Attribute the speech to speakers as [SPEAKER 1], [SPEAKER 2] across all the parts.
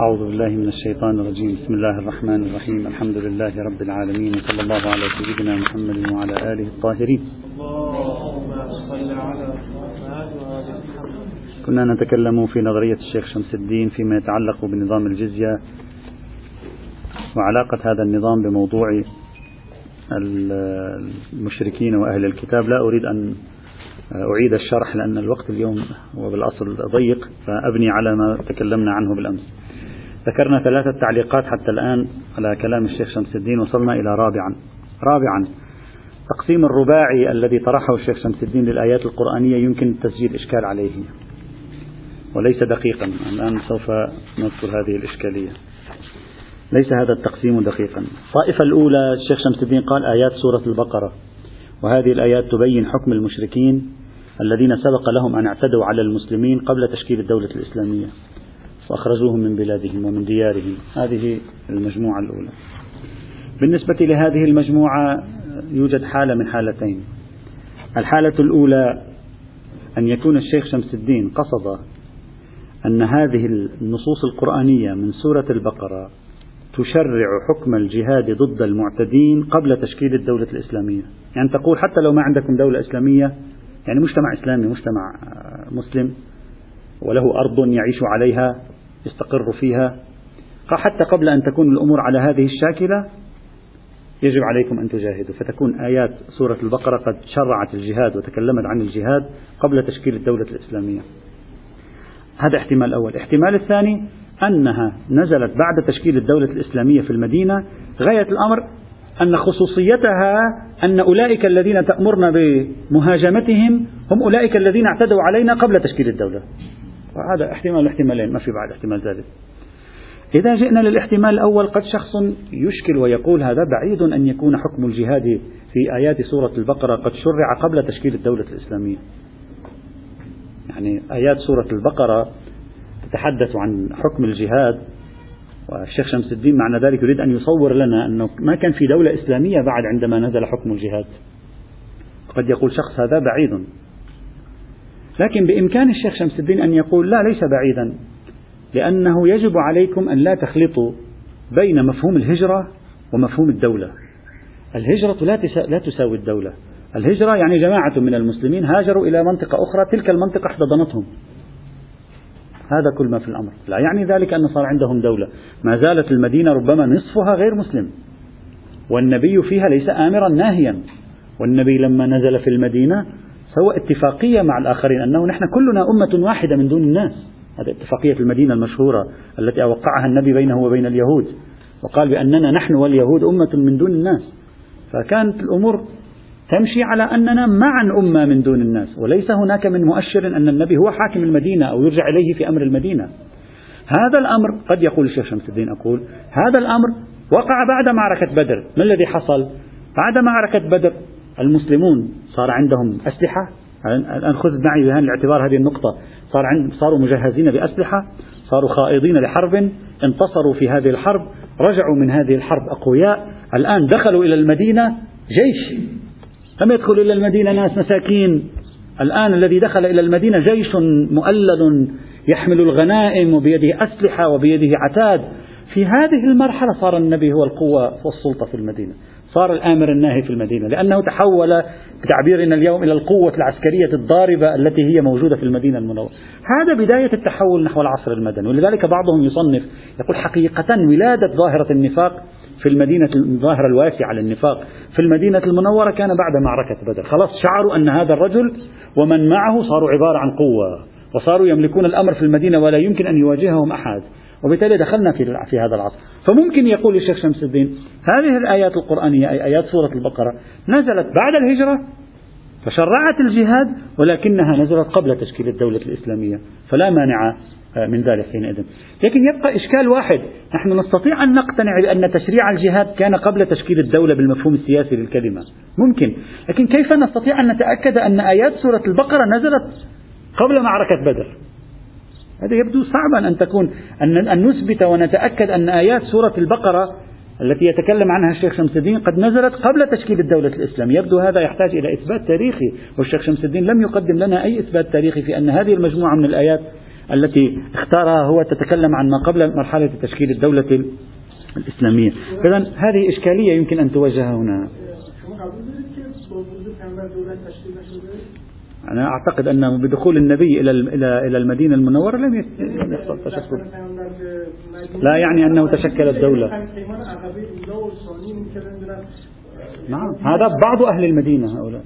[SPEAKER 1] أعوذ بالله من الشيطان الرجيم. بسم الله الرحمن الرحيم. الحمد لله رب العالمين وصلى الله على سيدنا محمد وعلى آله الطاهرين. كنا نتكلم في نظرية الشيخ شمس الدين فيما يتعلق بنظام الجزية وعلاقة هذا النظام بموضوع المشركين وأهل الكتاب. لا أريد أن أعيد الشرح لأن الوقت اليوم هو بالأصل ضيق فأبني على ما تكلمنا عنه بالأمس. ذكرنا ثلاثة تعليقات حتى الآن على كلام الشيخ شمس الدين وصلنا إلى رابعا. رابعا تقسيم الرباعي الذي طرحه الشيخ شمس الدين للآيات القرآنية يمكن تسجيل إشكال عليه. وليس دقيقا الآن سوف نذكر هذه الإشكالية. ليس هذا التقسيم دقيقا. الطائفة الأولى الشيخ شمس الدين قال آيات سورة البقرة. وهذه الآيات تبين حكم المشركين الذين سبق لهم أن اعتدوا على المسلمين قبل تشكيل الدولة الإسلامية. وأخرجوهم من بلادهم ومن ديارهم. هذه المجموعة الأولى. بالنسبة لهذه المجموعة يوجد حالة من حالتين. الحالة الأولى أن يكون الشيخ شمس الدين قصد أن هذه النصوص القرآنية من سورة البقرة تشرع حكم الجهاد ضد المعتدين قبل تشكيل الدولة الإسلامية. يعني تقول حتى لو ما عندكم دولة إسلامية يعني مجتمع إسلامي مجتمع مسلم وله أرض يعيش عليها يستقر فيها. حتى قبل أن تكون الأمور على هذه الشاكلة يجب عليكم أن تجاهدوا. فتكون آيات سورة البقرة قد شرعت الجهاد وتكلمت عن الجهاد قبل تشكيل الدولة الإسلامية. هذا احتمال أول. احتمال الثاني أنها نزلت بعد تشكيل الدولة الإسلامية في المدينة غاية الأمر أن خصوصيتها أن أولئك الذين تأمرنا بمهاجمتهم هم أولئك الذين اعتدوا علينا قبل تشكيل الدولة. وهذا احتمال احتمالين ما في بعد احتمال ثالث. إذا جئنا للاحتمال الأول قد شخص يشكل ويقول هذا بعيد أن يكون حكم الجهاد في آيات سورة البقرة قد شرع قبل تشكيل الدولة الإسلامية. يعني آيات سورة البقرة تتحدث عن حكم الجهاد والشيخ شمس الدين معنى ذلك يريد أن يصور لنا أنه ما كان في دولة إسلامية بعد عندما نزل حكم الجهاد. قد يقول شخص هذا بعيد. لكن بإمكان الشيخ شمس الدين أن يقول لا ليس بعيدا لأنه يجب عليكم أن لا تخلطوا بين مفهوم الهجرة ومفهوم الدولة. الهجرة لا, لا تساوي الدولة. الهجرة يعني جماعة من المسلمين هاجروا إلى منطقة أخرى تلك المنطقة احتضنتهم. هذا كل ما في الأمر. لا يعني ذلك أن صار عندهم دولة. ما زالت المدينة ربما نصفها غير مسلم. والنبي فيها ليس آمرا ناهيا. والنبي لما نزل في المدينة سوى اتفاقية مع الآخرين أنه نحن كلنا أمة واحدة من دون الناس. هذه اتفاقية المدينة المشهورة التي أوقعها النبي بينه وبين اليهود. وقال بأننا نحن واليهود أمة من دون الناس. فكانت الأمور تمشي على أننا معا أمة من دون الناس. وليس هناك من مؤشر أن النبي هو حاكم المدينة أو يرجع إليه في أمر المدينة. هذا الأمر قد يقول الشيخ شمس الدين أقول هذا الأمر وقع بعد معركة بدر. ما الذي حصل؟ بعد معركة بدر المسلمون صار عندهم أسلحة. الآن خذ معي بهذا الاعتبار هذه النقطة. صار عند صاروا مجهزين بأسلحة صاروا خائضين لحرب. انتصروا في هذه الحرب رجعوا من هذه الحرب أقوياء. الآن دخلوا إلى المدينة جيش. لم يدخل إلى المدينة ناس مساكين. الآن الذي دخل إلى المدينة جيش مؤلل يحمل الغنائم وبيده أسلحة وبيده عتاد. في هذه المرحلة صار النبي هو القوة والسلطة في المدينة. صار الآمر الناهي في المدينة لأنه تحول بتعبيرنا اليوم إلى القوة العسكرية الضاربة التي هي موجودة في المدينة المنورة. هذا بداية التحول نحو العصر المدني ولذلك بعضهم يصنف يقول حقيقة ولادة ظاهرة النفاق في المدينة الظاهرة الواسعة للنفاق في المدينة المنورة كان بعد معركة بدر. خلاص شعروا أن هذا الرجل ومن معه صاروا عبارة عن قوة وصاروا يملكون الأمر في المدينة ولا يمكن أن يواجههم أحد. وبالتالي دخلنا في في هذا العصر. فممكن يقول الشيخ شمس الدين هذه الآيات القرآنية أي آيات سورة البقرة نزلت بعد الهجرة؟ فشرعت الجهاد ولكنها نزلت قبل تشكيل الدولة الإسلامية فلا مانع آه، من ذلك حينئذ. لكن يبقى إشكال واحد نحن نستطيع أن نقتنع بأن تشريع الجهاد كان قبل تشكيل الدولة بالمفهوم السياسي للكلمة. ممكن. لكن كيف نستطيع أن نتأكد أن آيات سورة البقرة نزلت قبل معركة بدر؟ هذا يبدو صعبا أن تكون أن, نثبت ونتأكد أن آيات سورة البقرة التي يتكلم عنها الشيخ شمس الدين قد نزلت قبل تشكيل الدولة الإسلامية يبدو هذا يحتاج إلى إثبات تاريخي والشيخ شمس الدين لم يقدم لنا أي إثبات تاريخي في أن هذه المجموعة من الآيات التي اختارها هو تتكلم عن ما قبل مرحلة تشكيل الدولة الإسلامية إذا هذه إشكالية يمكن أن توجه هنا أنا أعتقد أن بدخول النبي إلى إلى إلى المدينة المنورة لم يحصل تشكل. لا يعني أنه تشكلت دولة. نعم هذا بعض أهل المدينة هؤلاء.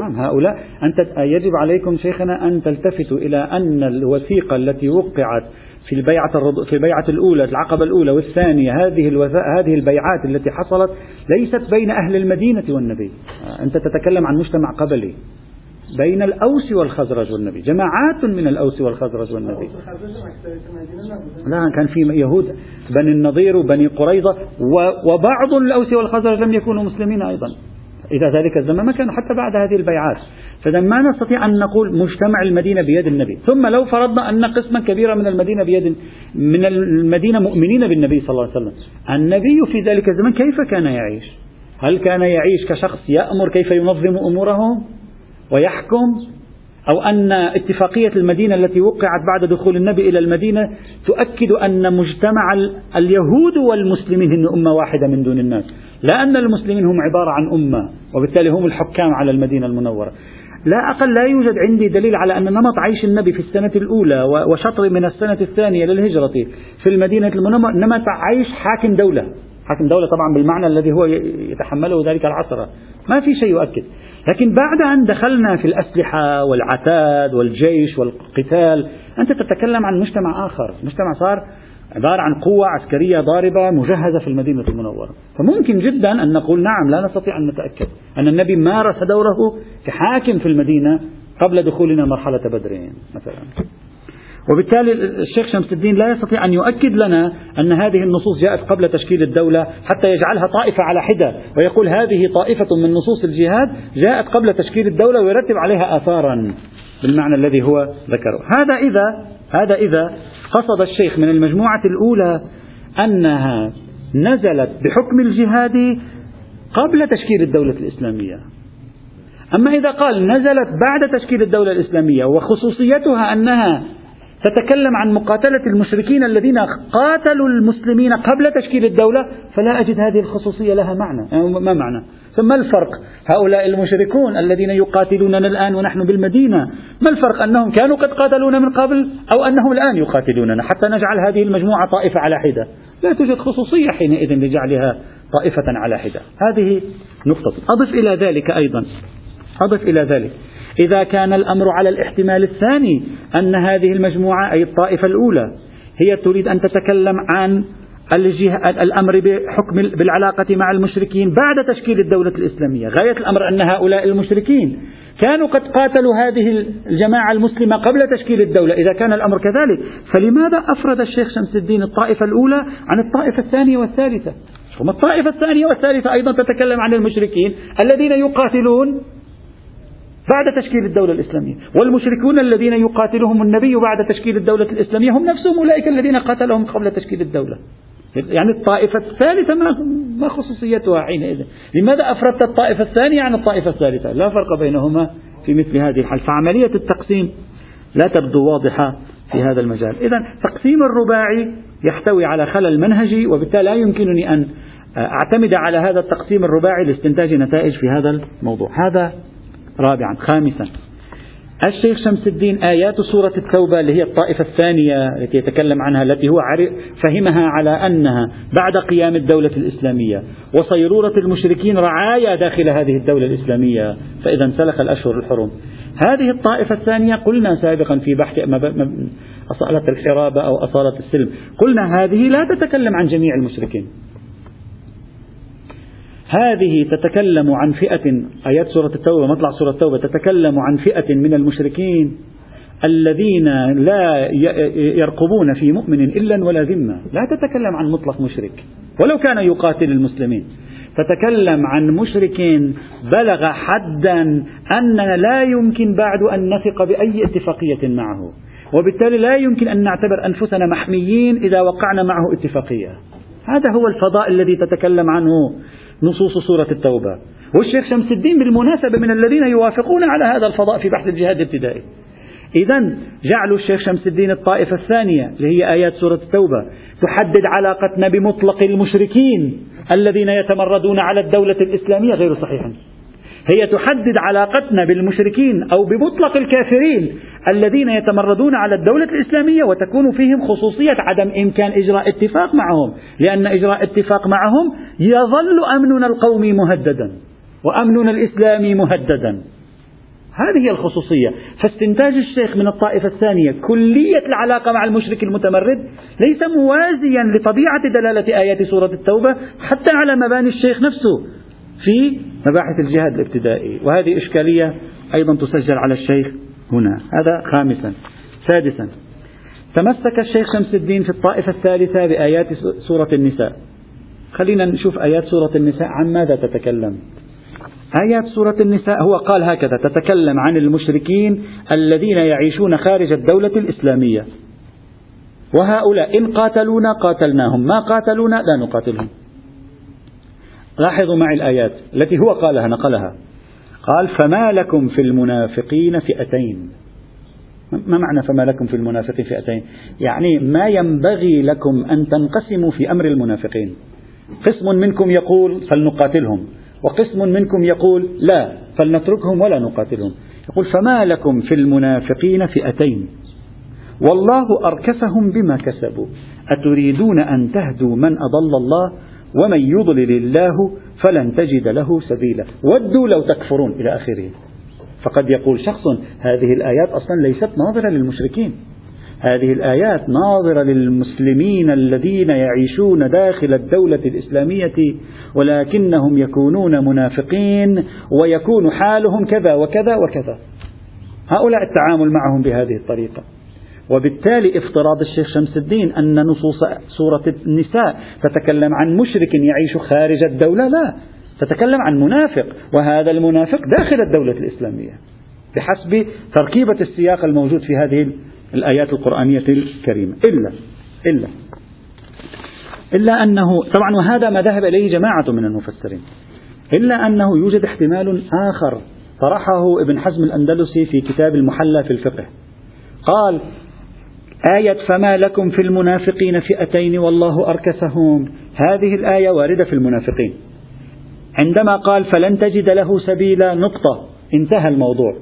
[SPEAKER 1] نعم هؤلاء. أنت يجب عليكم شيخنا أن تلتفتوا إلى أن الوثيقة التي وقعت في البيعة في البيعة الأولى العقبة الأولى والثانية هذه هذه البيعات التي حصلت ليست بين أهل المدينة والنبي. أنت تتكلم عن مجتمع قبلي. بين الأوس والخزرج والنبي. جماعات من الأوس والخزرج والنبي. لا كان في يهود بني النضير وبني قريظة وبعض الأوس والخزرج لم يكونوا مسلمين أيضا. إذا ذلك الزمان ما كانوا حتى بعد هذه البيعات. فإذا ما نستطيع أن نقول مجتمع المدينة بيد النبي. ثم لو فرضنا أن قسما كبيرا من المدينة بيد من المدينة مؤمنين بالنبي صلى الله عليه وسلم. النبي في ذلك الزمان كيف كان يعيش؟ هل كان يعيش كشخص يأمر كيف ينظم أمورهم؟ ويحكم أو أن اتفاقية المدينة التي وقعت بعد دخول النبي إلى المدينة تؤكد أن مجتمع اليهود والمسلمين هن أمة واحدة من دون الناس. لا أن المسلمين هم عبارة عن أمة وبالتالي هم الحكام على المدينة المنورة. لا أقل لا يوجد عندي دليل على أن نمط عيش النبي في السنة الأولى وشطر من السنة الثانية للهجرة في المدينة المنورة نمط عيش حاكم دولة. حاكم دولة طبعا بالمعنى الذي هو يتحمله ذلك العصر. ما في شيء يؤكد. لكن بعد أن دخلنا في الأسلحة والعتاد والجيش والقتال أنت تتكلم عن مجتمع آخر. مجتمع صار عبارة عن قوة عسكرية ضاربة مجهزة في المدينة المنورة. فممكن جدا أن نقول نعم لا نستطيع أن نتأكد أن النبي مارس دوره كحاكم في المدينة قبل دخولنا مرحلة بدر مثلا. وبالتالي الشيخ شمس الدين لا يستطيع أن يؤكد لنا أن هذه النصوص جاءت قبل تشكيل الدولة حتى يجعلها طائفة على حدة. ويقول هذه طائفة من نصوص الجهاد جاءت قبل تشكيل الدولة ويرتب عليها آثارا بالمعنى الذي هو ذكره. هذا إذا هذا إذا قصد الشيخ من المجموعة الأولى أنها نزلت بحكم الجهاد قبل تشكيل الدولة الإسلامية. أما إذا قال نزلت بعد تشكيل الدولة الإسلامية وخصوصيتها أنها تتكلم عن مقاتلة المشركين الذين قاتلوا المسلمين قبل تشكيل الدولة فلا أجد هذه الخصوصية لها معنى ما معنى. ثم ما الفرق؟ هؤلاء المشركون الذين يقاتلوننا الآن ونحن بالمدينة ما الفرق أنهم كانوا قد قاتلونا من قبل أو أنهم الآن يقاتلوننا؟ حتى نجعل هذه المجموعة طائفة على حدة. لا توجد خصوصية حينئذ لجعلها طائفة على حدة. هذه نقطة. أضف إلى ذلك أيضا. أضف إلى ذلك. إذا كان الأمر على الاحتمال الثاني أن هذه المجموعة أي الطائفة الأولى هي تريد أن تتكلم عن الأمر بحكم بالعلاقة مع المشركين بعد تشكيل الدولة الإسلامية. غاية الأمر أن هؤلاء المشركين كانوا قد قاتلوا هذه الجماعة المسلمة قبل تشكيل الدولة. إذا كان الأمر كذلك فلماذا أفرد الشيخ شمس الدين الطائفة الأولى عن الطائفة الثانية والثالثة؟ ثم الطائفة الثانية والثالثة أيضا تتكلم عن المشركين الذين يقاتلون بعد تشكيل الدولة الإسلامية. والمشركون الذين يقاتلهم النبي بعد تشكيل الدولة الإسلامية هم نفسهم أولئك الذين قاتلهم قبل تشكيل الدولة. يعني الطائفة الثالثة ما ما خصوصيتها حينئذ. لماذا أفردت الطائفة الثانية عن الطائفة الثالثة؟ لا فرق بينهما في مثل هذه الحال. فعملية التقسيم لا تبدو واضحة في هذا المجال. إذا تقسيم الرباعي يحتوي على خلل منهجي وبالتالي لا يمكنني أن أعتمد على هذا التقسيم الرباعي لاستنتاج نتائج في هذا الموضوع. هذا رابعا. خامسا. الشيخ شمس الدين آيات سورة التوبة اللي هي الطائفة الثانية التي يتكلم عنها التي هو فهمها على أنها بعد قيام الدولة الإسلامية وصيرورة المشركين رعايا داخل هذه الدولة الإسلامية فإذا انسلخ الأشهر الحرم. هذه الطائفة الثانية قلنا سابقا في بحث أصالة الحرابة أو أصالة السلم قلنا هذه لا تتكلم عن جميع المشركين. هذه تتكلم عن فئة آيات سورة التوبة مطلع سورة التوبة تتكلم عن فئة من المشركين الذين لا يرقبون في مؤمن إلا ولا ذمة. لا تتكلم عن مطلق مشرك. ولو كان يقاتل المسلمين. تتكلم عن مشرك بلغ حدا أننا لا يمكن بعد أن نثق بأي اتفاقية معه. وبالتالي لا يمكن أن نعتبر أنفسنا محميين إذا وقعنا معه اتفاقية. هذا هو الفضاء الذي تتكلم عنه. نصوص سورة التوبة. والشيخ شمس الدين بالمناسبة من الذين يوافقون على هذا الفضاء في بحث الجهاد الابتدائي. إذا جعل الشيخ شمس الدين الطائفة الثانية اللي هي آيات سورة التوبة تحدد علاقتنا بمطلق المشركين الذين يتمردون على الدولة الإسلامية غير صحيح هي تحدد علاقتنا بالمشركين أو بمطلق الكافرين الذين يتمردون على الدولة الإسلامية وتكون فيهم خصوصية عدم إمكان إجراء اتفاق معهم. لأن إجراء اتفاق معهم يظل أمننا القومي مهددا وأمننا الإسلامي مهددا. هذه هي الخصوصية. فاستنتاج الشيخ من الطائفة الثانية كلية العلاقة مع المشرك المتمرد ليس موازيا لطبيعة دلالة آيات سورة التوبة حتى على مباني الشيخ نفسه في مباحث الجهاد الابتدائي. وهذه إشكالية أيضا تسجل على الشيخ هنا. هذا خامسا. سادسا. تمسك الشيخ شمس الدين في الطائفة الثالثة بآيات سورة النساء. خلينا نشوف آيات سورة النساء عن ماذا تتكلم. آيات سورة النساء هو قال هكذا تتكلم عن المشركين الذين يعيشون خارج الدولة الإسلامية. وهؤلاء إن قاتلونا قاتلناهم ما قاتلونا لا نقاتلهم. لاحظوا معي الآيات التي هو قالها نقلها. قال فما لكم في المنافقين فئتين. ما معنى فما لكم في المنافقين فئتين يعني ما ينبغي لكم أن تنقسموا في أمر المنافقين. قسم منكم يقول فلنقاتلهم. وقسم منكم يقول لا فلنتركهم ولا نقاتلهم. يقول فما لكم في المنافقين فئتين. والله أركسهم بما كسبوا. أتريدون أن تهدوا من أضل الله؟ ومن يضلل الله فلن تجد له سبيلا. ودوا لو تكفرون إلى آخره. فقد يقول شخص هذه الآيات أصلا ليست ناظرة للمشركين. هذه الآيات ناظرة للمسلمين الذين يعيشون داخل الدولة الإسلامية ولكنهم يكونون منافقين ويكون حالهم كذا وكذا وكذا. هؤلاء التعامل معهم بهذه الطريقة. وبالتالي افتراض الشيخ شمس الدين أن نصوص سورة النساء تتكلم عن مشرك يعيش خارج الدولة لا تتكلم عن منافق وهذا المنافق داخل الدولة الإسلامية بحسب تركيبة السياق الموجود في هذه الآيات القرآنية الكريمة. إلا إلا إلا أنه طبعا وهذا ما ذهب إليه جماعة من المفسرين إلا أنه يوجد احتمال آخر طرحه ابن حزم الأندلسي في كتاب المحلى في الفقه. قال آية فما لكم في المنافقين فئتين والله أركسهم هذه الآية واردة في المنافقين. عندما قال فلن تجد له سبيلا نقطة. انتهى الموضوع.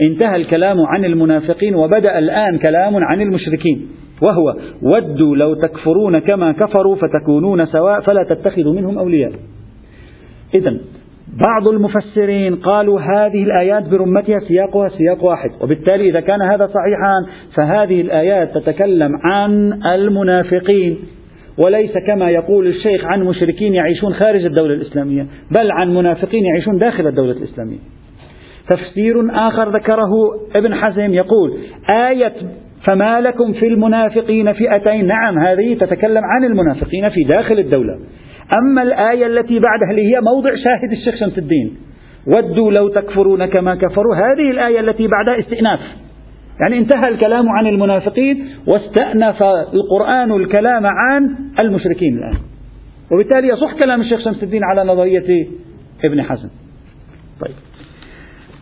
[SPEAKER 1] انتهى الكلام عن المنافقين وبدأ الآن كلام عن المشركين. وهو ودوا لو تكفرون كما كفروا فتكونون سواء فلا تتخذوا منهم أولياء. إذا بعض المفسرين قالوا هذه الآيات برمتها سياقها سياق واحد وبالتالي إذا كان هذا صحيحا فهذه الآيات تتكلم عن المنافقين وليس كما يقول الشيخ عن مشركين يعيشون خارج الدولة الإسلامية بل عن منافقين يعيشون داخل الدولة الإسلامية. تفسير آخر ذكره ابن حزم يقول آية فما لكم في المنافقين فئتين نعم هذه تتكلم عن المنافقين في داخل الدولة. أما الآية التي بعدها اللي هي موضع شاهد الشيخ شمس الدين. ودوا لو تكفرون كما كفروا. هذه الآية التي بعدها استئناف. يعني انتهى الكلام عن المنافقين واستأنف القرآن الكلام عن المشركين الآن. وبالتالي يصح كلام الشيخ شمس الدين على نظرية ابن حزم. طيب.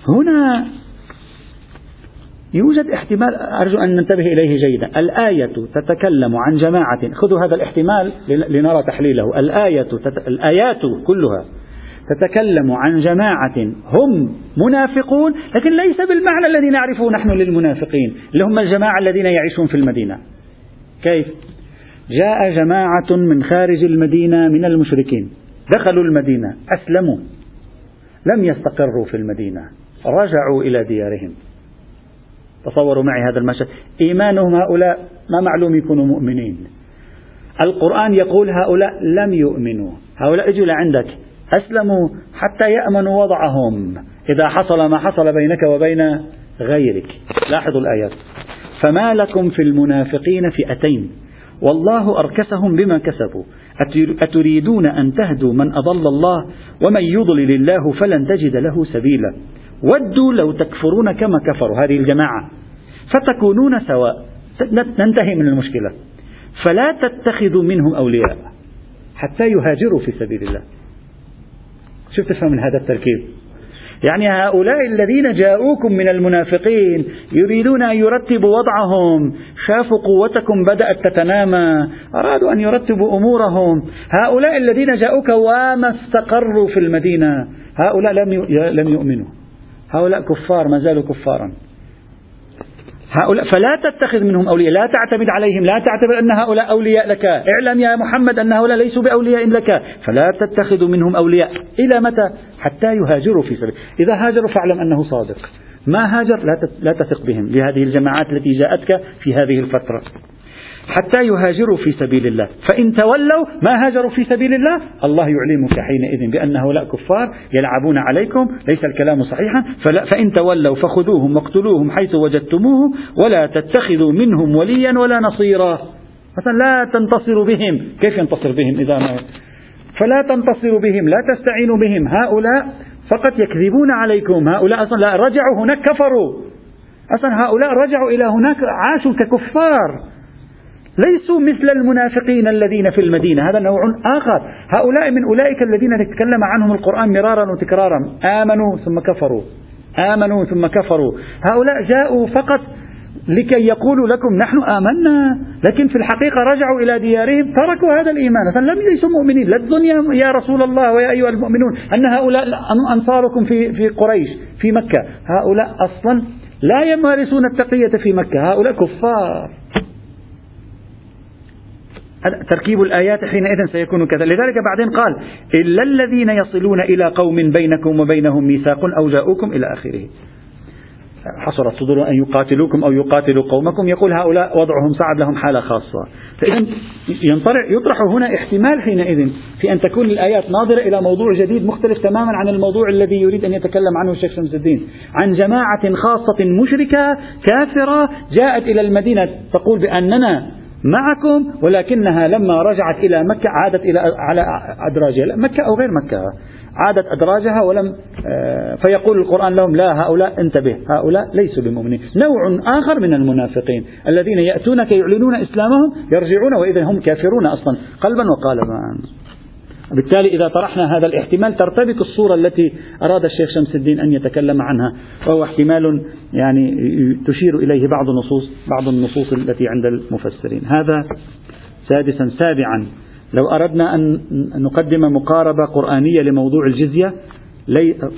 [SPEAKER 1] هنا يوجد احتمال أرجو أن ننتبه إليه جيدا. الآية تتكلم عن جماعة خذوا هذا الاحتمال لنرى تحليله. الآية تت... الآيات كلها تتكلم عن جماعة هم منافقون لكن ليس بالمعنى الذي نعرفه نحن للمنافقين اللي هم الجماعة الذين يعيشون في المدينة. كيف؟ جاء جماعة من خارج المدينة من المشركين. دخلوا المدينة أسلموا. لم يستقروا في المدينة. رجعوا إلى ديارهم. تصوروا معي هذا المشهد. إيمانهم هؤلاء ما معلوم يكونوا مؤمنين. القرآن يقول هؤلاء لم يؤمنوا. هؤلاء اجوا لعندك. أسلموا حتى يأمنوا وضعهم. إذا حصل ما حصل بينك وبين غيرك. لاحظوا الآيات. فما لكم في المنافقين فئتين. والله أركسهم بما كسبوا. أتريدون أن تهدوا من أضل الله ومن يضلل الله فلن تجد له سبيلا. ودوا لو تكفرون كما كفروا. هذه الجماعة. فتكونون سواء. ننتهي من المشكلة. فلا تتخذوا منهم أولياء. حتى يهاجروا في سبيل الله. شوف تفهم من هذا التركيب يعني هؤلاء الذين جاءوكم من المنافقين يريدون أن يرتبوا وضعهم. شافوا قوتكم بدأت تتنامى. أرادوا أن يرتبوا أمورهم. هؤلاء الذين جاءوك وما استقروا في المدينة. هؤلاء لم لم يؤمنوا. هؤلاء كفار ما زالوا كفارا. هؤلاء فلا تتخذ منهم أولياء لا تعتمد عليهم لا تعتبر أن هؤلاء أولياء لك. اعلم يا محمد أن هؤلاء ليسوا بأولياء لك. فلا تتخذ منهم أولياء. إلى متى؟ حتى يهاجروا في سبيل. إذا هاجروا فاعلم أنه صادق. ما هاجر؟ لا تثق بهم. لهذه الجماعات التي جاءتك في هذه الفترة. حتى يهاجروا في سبيل الله. فإن تولوا ما هاجروا في سبيل الله الله يعلمك حينئذ بأن هؤلاء كفار يلعبون عليكم ليس الكلام صحيحا. فإن تولوا فخذوهم واقتلوهم حيث وجدتموه ولا تتخذوا منهم وليا ولا نصيرا. مثلا لا تنتصروا بهم. كيف ينتصر بهم إذا ما فلا تنتصروا بهم لا تستعينوا بهم. هؤلاء فقط يكذبون عليكم. هؤلاء أصلا لا رجعوا هناك كفروا. أصلا هؤلاء رجعوا إلى هناك عاشوا ككفار. ليسوا مثل المنافقين الذين في المدينة. هذا نوع آخر. هؤلاء من أولئك الذين تكلم عنهم القرآن مرارا وتكرارا. آمنوا ثم كفروا. آمنوا ثم كفروا. هؤلاء جاءوا فقط لكي يقولوا لكم نحن آمنا لكن في الحقيقة رجعوا إلى ديارهم تركوا هذا الإيمان. فلم ليسوا مؤمنين لا الدنيا يا رسول الله ويا أيها المؤمنون أن هؤلاء أنصاركم في, في قريش في مكة. هؤلاء أصلا لا يمارسون التقية في مكة. هؤلاء كفار. تركيب الآيات حينئذ سيكون كذا. لذلك بعدين قال إلا الذين يصلون إلى قوم بينكم وبينهم ميثاق أو جاءوكم إلى آخره. حصرت صدور أن يقاتلوكم أو يقاتلوا قومكم. يقول هؤلاء وضعهم صعب لهم حالة خاصة. فإذا يطرح هنا احتمال حينئذ في أن تكون الآيات ناظرة إلى موضوع جديد مختلف تماما عن الموضوع الذي يريد أن يتكلم عنه الشيخ شمس الدين. عن جماعة خاصة مشركة كافرة جاءت إلى المدينة تقول بأننا معكم ولكنها لما رجعت إلى مكة عادت إلى على أدراجها. مكة أو غير مكة. عادت أدراجها ولم آه، فيقول القرآن لهم لا هؤلاء انتبه هؤلاء ليسوا بمؤمنين. نوع آخر من المنافقين الذين يأتونك يعلنون إسلامهم يرجعون وإذا هم كافرون أصلا قلبا وقالبا. بالتالي إذا طرحنا هذا الاحتمال ترتبك الصورة التي أراد الشيخ شمس الدين أن يتكلم عنها وهو احتمال يعني تشير إليه بعض النصوص بعض النصوص التي عند المفسرين. هذا سادسا. سابعا. لو أردنا أن نقدم مقاربة قرآنية لموضوع الجزية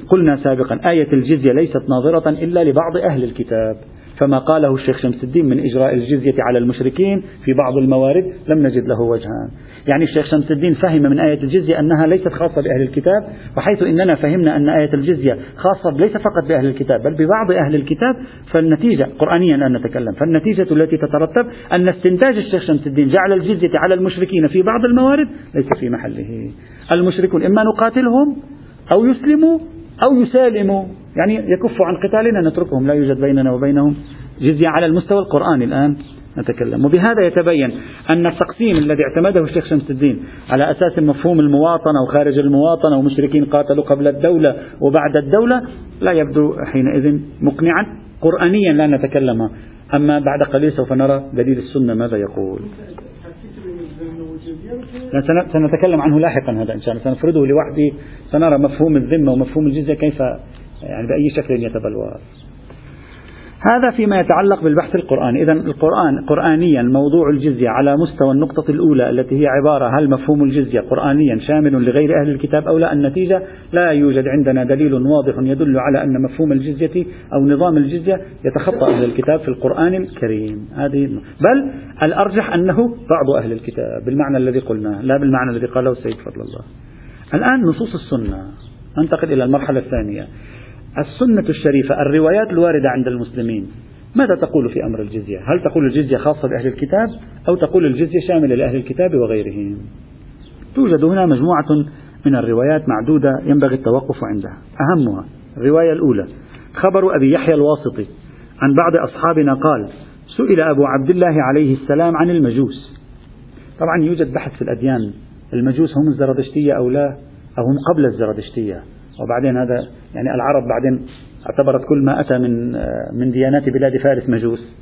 [SPEAKER 1] قلنا سابقا آية الجزية ليست ناظرة إلا لبعض أهل الكتاب. فما قاله الشيخ شمس الدين من إجراء الجزية على المشركين في بعض الموارد لم نجد له وجها. يعني الشيخ شمس الدين فهم من آية الجزية أنها ليست خاصة بأهل الكتاب وحيث إننا فهمنا أن آية الجزية خاصة ليس فقط بأهل الكتاب بل ببعض أهل الكتاب فالنتيجة قرآنيا الآن نتكلم فالنتيجة التي تترتب أن استنتاج الشيخ شمس الدين جعل الجزية على المشركين في بعض الموارد ليس في محله. المشركون إما نقاتلهم أو يسلموا أو يسالموا. يعني يكفوا عن قتالنا نتركهم لا يوجد بيننا وبينهم جزية على المستوى القرآني الآن نتكلم. وبهذا يتبين أن التقسيم الذي اعتمده الشيخ شمس الدين على أساس مفهوم المواطنة وخارج المواطنة ومشركين قاتلوا قبل الدولة وبعد الدولة لا يبدو حينئذ مقنعا. قرآنيا لا نتكلم أما بعد قليل سوف نرى دليل السنة ماذا يقول. سنتكلم عنه لاحقا هذا إن شاء الله. سنفرده لوحده سنرى مفهوم الذمة ومفهوم الجزية كيف يعني بأي شكل يتبلور. هذا فيما يتعلق بالبحث القرآني. إذا القرآن قرآنيا موضوع الجزية على مستوى النقطة الأولى التي هي عبارة هل مفهوم الجزية قرآنيا شامل لغير أهل الكتاب أو لا؟ النتيجة لا يوجد عندنا دليل واضح يدل على أن مفهوم الجزية أو نظام الجزية يتخطى أهل الكتاب في القرآن الكريم. هذه بل الأرجح أنه بعض أهل الكتاب بالمعنى الذي قلناه لا بالمعنى الذي قاله السيد فضل الله. الآن نصوص السنة. ننتقل إلى المرحلة الثانية. السنة الشريفة الروايات الواردة عند المسلمين. ماذا تقول في أمر الجزية؟ هل تقول الجزية خاصة بأهل الكتاب أو تقول الجزية شاملة لأهل الكتاب وغيرهم؟ توجد هنا مجموعة من الروايات معدودة ينبغي التوقف عندها. أهمها الرواية الأولى. خبر أبي يحيى الواسطي عن بعض أصحابنا قال سئل أبو عبد الله عليه السلام عن المجوس. طبعا يوجد بحث في الأديان. المجوس هم الزرادشتية أو لا؟ أو هم قبل الزرادشتية؟ وبعدين هذا يعني العرب بعدين اعتبرت كل ما أتى من من ديانات بلاد فارس مجوس.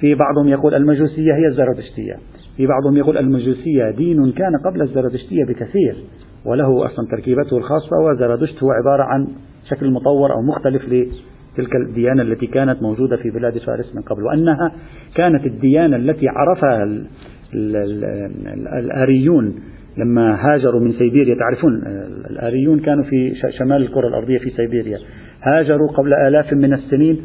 [SPEAKER 1] في بعضهم يقول المجوسية هي الزرادشتية في بعضهم يقول المجوسية دين كان قبل الزرادشتية بكثير وله أصلا تركيبته الخاصة وزرادشت هو عبارة عن شكل مطور أو مختلف لتلك الديانة التي كانت موجودة في بلاد فارس من قبل وأنها كانت الديانة التي عرفها الآريون لما هاجروا من سيبيريا تعرفون الآريون كانوا في شمال الكرة الأرضية في سيبيريا. هاجروا قبل آلاف من السنين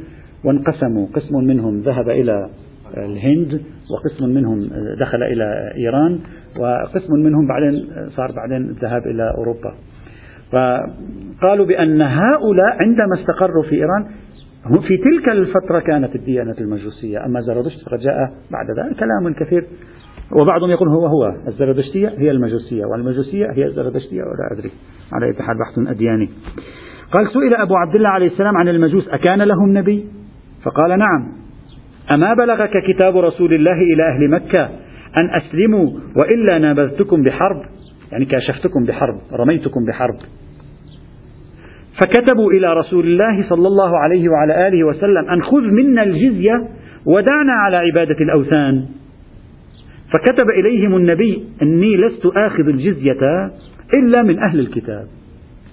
[SPEAKER 1] وانقسموا قسم منهم ذهب إلى الهند وقسم منهم دخل إلى إيران وقسم منهم بعدين صار بعدين الذهاب إلى أوروبا. فقالوا بأن هؤلاء عندما استقروا في إيران في تلك الفترة كانت الديانة المجوسية. أما زرادشت فجاء بعد ذلك. كلام كثير وبعضهم يقول هو هو الزرادشتية هي المجوسية والمجوسية هي الزرادشتية ولا أدري. على أي حال بحث أدياني. قال سئل أبو عبد الله عليه السلام عن المجوس أكان لهم نبي فقال نعم. أما بلغك كتاب رسول الله إلى أهل مكة أن أسلموا وإلا نابذتكم بحرب؟ يعني كاشفتكم بحرب رميتكم بحرب. فكتبوا إلى رسول الله صلى الله عليه وعلى آله وسلم أن خذ منا الجزية ودعنا على عبادة الأوثان. فكتب إليهم النبي أني لست آخذ الجزية إلا من أهل الكتاب.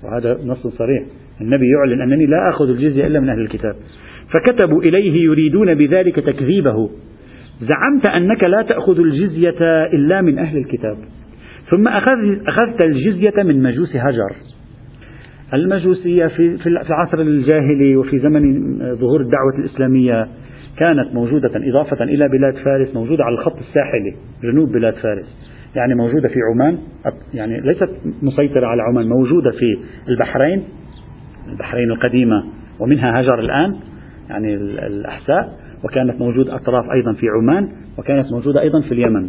[SPEAKER 1] وهذا نص صريح. النبي يعلن أنني لا أخذ الجزية إلا من أهل الكتاب. فكتبوا إليه يريدون بذلك تكذيبه. زعمت أنك لا تأخذ الجزية إلا من أهل الكتاب. ثم أخذت الجزية من مجوس هجر. المجوسية في العصر الجاهلي وفي زمن ظهور الدعوة الإسلامية. كانت موجودة إضافة إلى بلاد فارس موجودة على الخط الساحلي جنوب بلاد فارس. يعني موجودة في عمان يعني ليست مسيطرة على عمان موجودة في البحرين البحرين القديمة ومنها هجر الآن يعني الأحساء وكانت موجود أطراف أيضا في عمان وكانت موجودة أيضا في اليمن.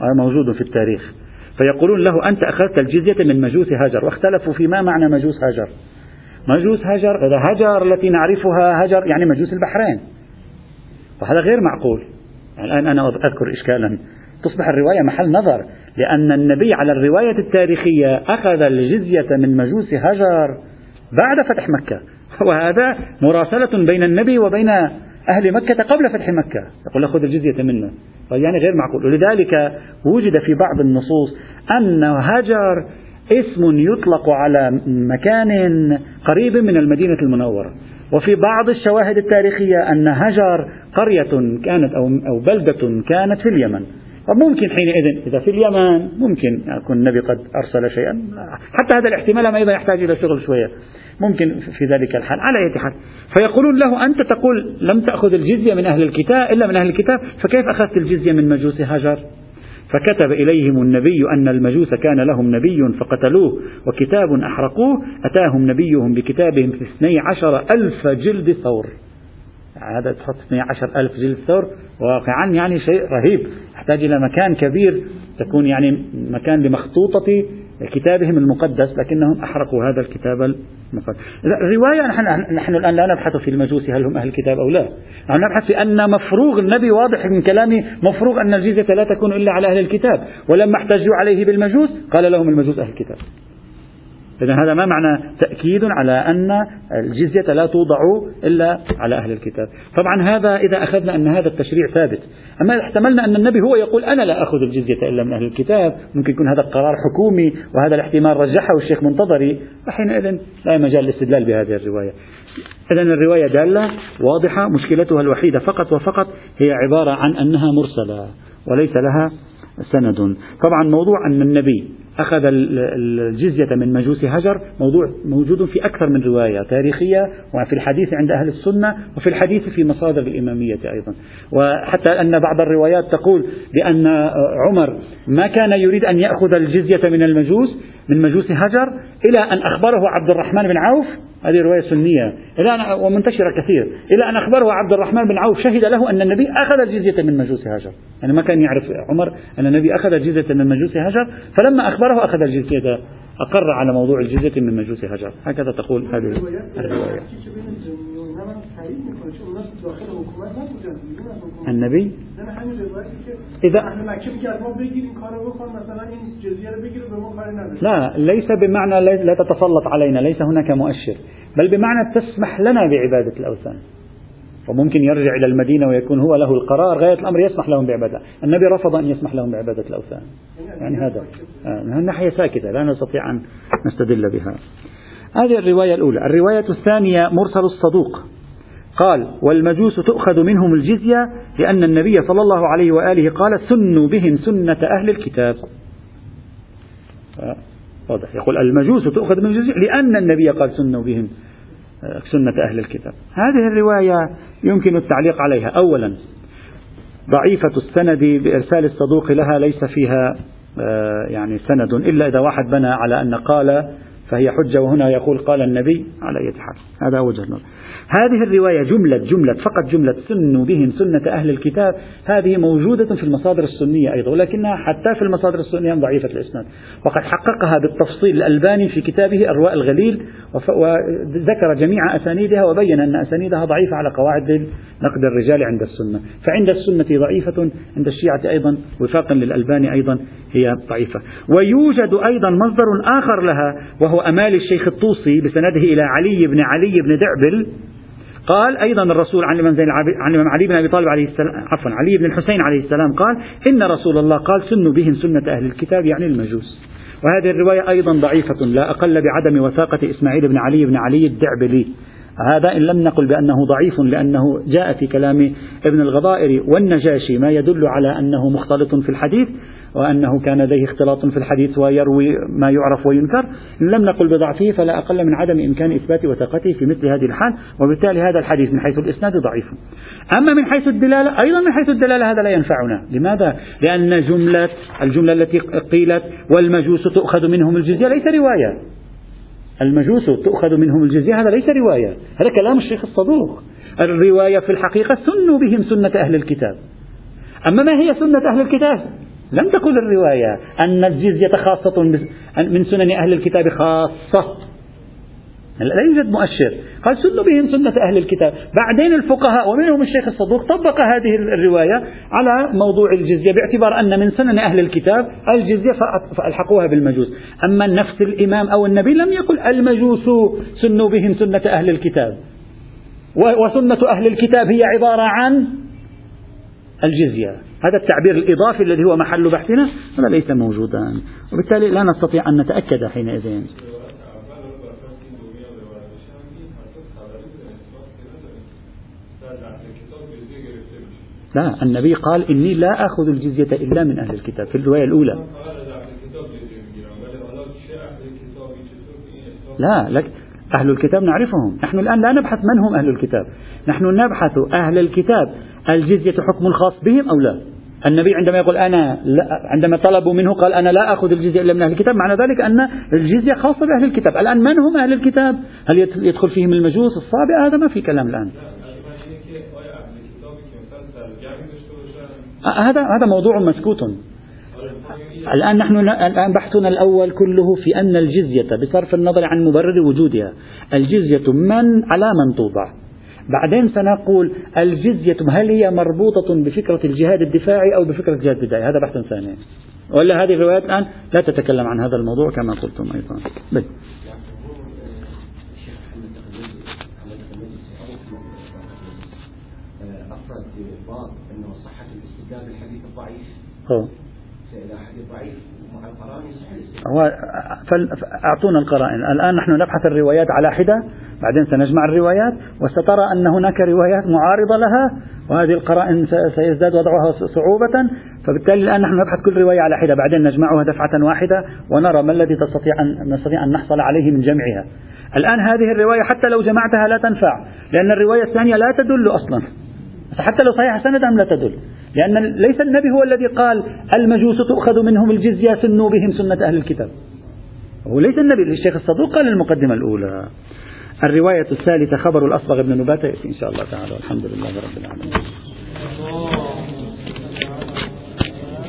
[SPEAKER 1] هذا موجود في التاريخ. فيقولون له أنت أخذت الجزية من مجوس هاجر واختلفوا في ما معنى مجوس هاجر مجوس هاجر إذا هجر التي نعرفها هجر يعني مجوس البحرين. وهذا غير معقول. يعني الآن أنا أذكر إشكالا. تصبح الرواية محل نظر لأن النبي على الرواية التاريخية أخذ الجزية من مجوس هجر بعد فتح مكة. وهذا مراسلة بين النبي وبين أهل مكة قبل فتح مكة. يقول خذ الجزية منا طيب يعني غير معقول. ولذلك وجد في بعض النصوص أن هجر اسم يطلق على مكان قريب من المدينة المنورة. وفي بعض الشواهد التاريخية أن هجر قرية كانت أو, أو بلدة كانت في اليمن. وممكن حينئذ إذا في اليمن ممكن يكون النبي قد أرسل شيئا. حتى هذا الاحتمال أيضا يحتاج إلى شغل شوية. ممكن في ذلك الحال. على أي حال فيقولون له أنت تقول لم تأخذ الجزية من أهل الكتاب إلا من أهل الكتاب فكيف أخذت الجزية من مجوس هاجر؟ فكتب إليهم النبي أن المجوس كان لهم نبي فقتلوه وكتاب أحرقوه. أتاهم نبيهم بكتابهم في اثني عشر ألف جلد ثور. هذا تحط اثني عشر ألف جلد ثور. واقعا يعني شيء رهيب. يحتاج إلى مكان كبير تكون يعني مكان لمخطوطة كتابهم المقدس لكنهم أحرقوا هذا الكتاب المقدس. الرواية نحن, نحن الآن لا نبحث في المجوس هل هم أهل الكتاب أو لا. نحن نبحث في أن مفروغ النبي واضح من كلامه مفروغ أن الجزية لا تكون إلا على أهل الكتاب. ولما احتجوا عليه بالمجوس قال لهم المجوس أهل الكتاب. إذا هذا ما معنى تأكيد على أن الجزية لا توضع إلا على أهل الكتاب. طبعا هذا إذا أخذنا أن هذا التشريع ثابت. أما احتملنا أن النبي هو يقول أنا لا أخذ الجزية إلا من أهل الكتاب ممكن يكون هذا قرار حكومي وهذا الاحتمال رجحه الشيخ منتظري. فحينئذ لا مجال للاستدلال بهذه الرواية. إذا الرواية دالة واضحة مشكلتها الوحيدة فقط وفقط هي عبارة عن أنها مرسلة وليس لها سند. طبعا موضوع أن النبي أخذ الجزية من مجوس هجر موضوع موجود في أكثر من رواية تاريخية وفي الحديث عند أهل السنة وفي الحديث في مصادر الإمامية أيضا. وحتى أن بعض الروايات تقول بأن عمر ما كان يريد أن يأخذ الجزية من المجوس من مجوس هجر إلى أن أخبره عبد الرحمن بن عوف هذه رواية سنية إلى أن ومنتشرة كثير إلى أن أخبره عبد الرحمن بن عوف شهد له أن النبي أخذ الجزية من مجوس هاجر يعني ما كان يعرف عمر أن النبي أخذ الجزية من مجوس هاجر فلما أخبره أخذ الجزية أقر على موضوع الجزية من مجوس هاجر هكذا تقول هذه الرواية. النبي إذا لا ليس بمعنى لا تتسلط علينا ليس هناك مؤشر بل بمعنى تسمح لنا بعبادة الأوثان. وممكن يرجع إلى المدينة ويكون هو له القرار غاية الأمر يسمح لهم بعبادة. النبي رفض أن يسمح لهم بعبادة الأوثان. يعني هذا. آه، الناحية ساكتة لا نستطيع أن نستدل بها. هذه الرواية الأولى. الرواية الثانية مرسل الصدوق. قال والمجوس تؤخذ منهم الجزية لأن النبي صلى الله عليه وآله قال سنوا بهم سنة أهل الكتاب. واضح. يقول المجوس تؤخذ من الجزية لأن النبي قال سنوا بهم سنة أهل الكتاب. هذه الرواية يمكن التعليق عليها. أولا ضعيفة السند بإرسال الصدوق لها ليس فيها آه، يعني سند إلا إذا واحد بنى على أن قال فهي حجة وهنا يقول قال النبي على أي حال. هذا وجه النظر هذه الرواية جملة جملة فقط جملة سنوا بهم سنة أهل الكتاب هذه موجودة في المصادر السنية أيضا ولكنها حتى في المصادر السنية ضعيفة الإسناد. وقد حققها بالتفصيل الألباني في كتابه أرواء الغليل وذكر جميع أسانيدها وبين أن أسانيدها ضعيفة على قواعد نقد الرجال عند السنة. فعند السنة ضعيفة عند الشيعة أيضا وفاقا للألباني أيضا هي ضعيفة. ويوجد أيضا مصدر آخر لها وهو أمال الشيخ الطوسي بسنده إلى علي بن علي بن دعبل قال أيضا الرسول عن الإمام علي بن أبي طالب عليه السلام عفوا علي بن الحسين عليه السلام قال إن رسول الله قال سنوا بهم سنة أهل الكتاب يعني المجوس. وهذه الرواية أيضا ضعيفة لا أقل بعدم وثاقة إسماعيل بن علي بن علي الدعبلي. هذا إن لم نقل بأنه ضعيف لأنه جاء في كلام ابن الغضائر والنجاشي ما يدل على أنه مختلط في الحديث. وأنه كان لديه اختلاط في الحديث ويروي ما يعرف وينكر. لم نقل بضعفه فلا أقل من عدم إمكان إثبات وثقته في مثل هذه الحال وبالتالي هذا الحديث من حيث الإسناد ضعيف. أما من حيث الدلالة أيضا من حيث الدلالة هذا لا ينفعنا. لماذا؟ لأن جملة الجملة التي قيلت والمجوس تؤخذ منهم الجزية ليس رواية. المجوس تؤخذ منهم الجزية هذا ليس رواية. هذا كلام الشيخ الصدوق. الرواية في الحقيقة سنوا بهم سنة أهل الكتاب. أما ما هي سنة أهل الكتاب؟ لم تقل الرواية أن الجزية خاصة من سنن أهل الكتاب خاصة. لا يوجد مؤشر. قال سنوا بهم سنة أهل الكتاب. بعدين الفقهاء ومنهم الشيخ الصدوق طبق هذه الرواية على موضوع الجزية باعتبار أن من سنن أهل الكتاب الجزية فألحقوها بالمجوس. أما نفس الإمام أو النبي لم يقل المجوس سنوا بهم سنة أهل الكتاب. وسنة أهل الكتاب هي عبارة عن الجزية. هذا التعبير الإضافي الذي هو محل بحثنا هذا ليس موجودا. وبالتالي لا نستطيع أن نتأكد حينئذ. لا النبي قال إني لا أخذ الجزية إلا من أهل الكتاب في الرواية الأولى. لا لك أهل الكتاب نعرفهم. نحن الآن لا نبحث من هم أهل الكتاب. نحن نبحث أهل الكتاب. الجزية حكم خاص بهم أو لا؟ النبي عندما يقول أنا لا عندما طلبوا منه قال أنا لا أخذ الجزية إلا من أهل الكتاب معنى ذلك أن الجزية خاصة بأهل الكتاب. الآن من هم أهل الكتاب؟ هل يدخل فيهم المجوس الصابئة هذا ما في كلام الآن. هذا هذا موضوع مسكوت. الآن نحن الآن بحثنا الأول كله في أن الجزية بصرف النظر عن مبرر وجودها الجزية من على من توضع؟ بعدين سنقول الجزية هل هي مربوطة بفكرة الجهاد الدفاعي أو بفكرة الجهاد البدائي؟ هذا بحث ثاني. ولا هذه الروايات الآن لا تتكلم عن هذا الموضوع كما قلتم أيضا. بل. هو هو فأعطونا القرائن. الآن نحن نبحث الروايات على حدة بعدين سنجمع الروايات وسترى أن هناك روايات معارضة لها وهذه القرائن سيزداد وضعها صعوبة فبالتالي الآن نحن نبحث كل رواية على حدة بعدين نجمعها دفعة واحدة ونرى ما الذي تستطيع أن نستطيع أن نحصل عليه من جمعها الآن هذه الرواية حتى لو جمعتها لا تنفع لأن الرواية الثانية لا تدل أصلا. حتى لو صحيح سند لا تدل. لأن ليس النبي هو الذي قال المجوس تؤخذ منهم الجزية سنوا بهم سنة أهل الكتاب. هو ليس النبي الشيخ الصدوق قال المقدمة الأولى. الرواية الثالثة خبر الأصبغ بن نباتة إن شاء الله تعالى. والحمد لله رب العالمين.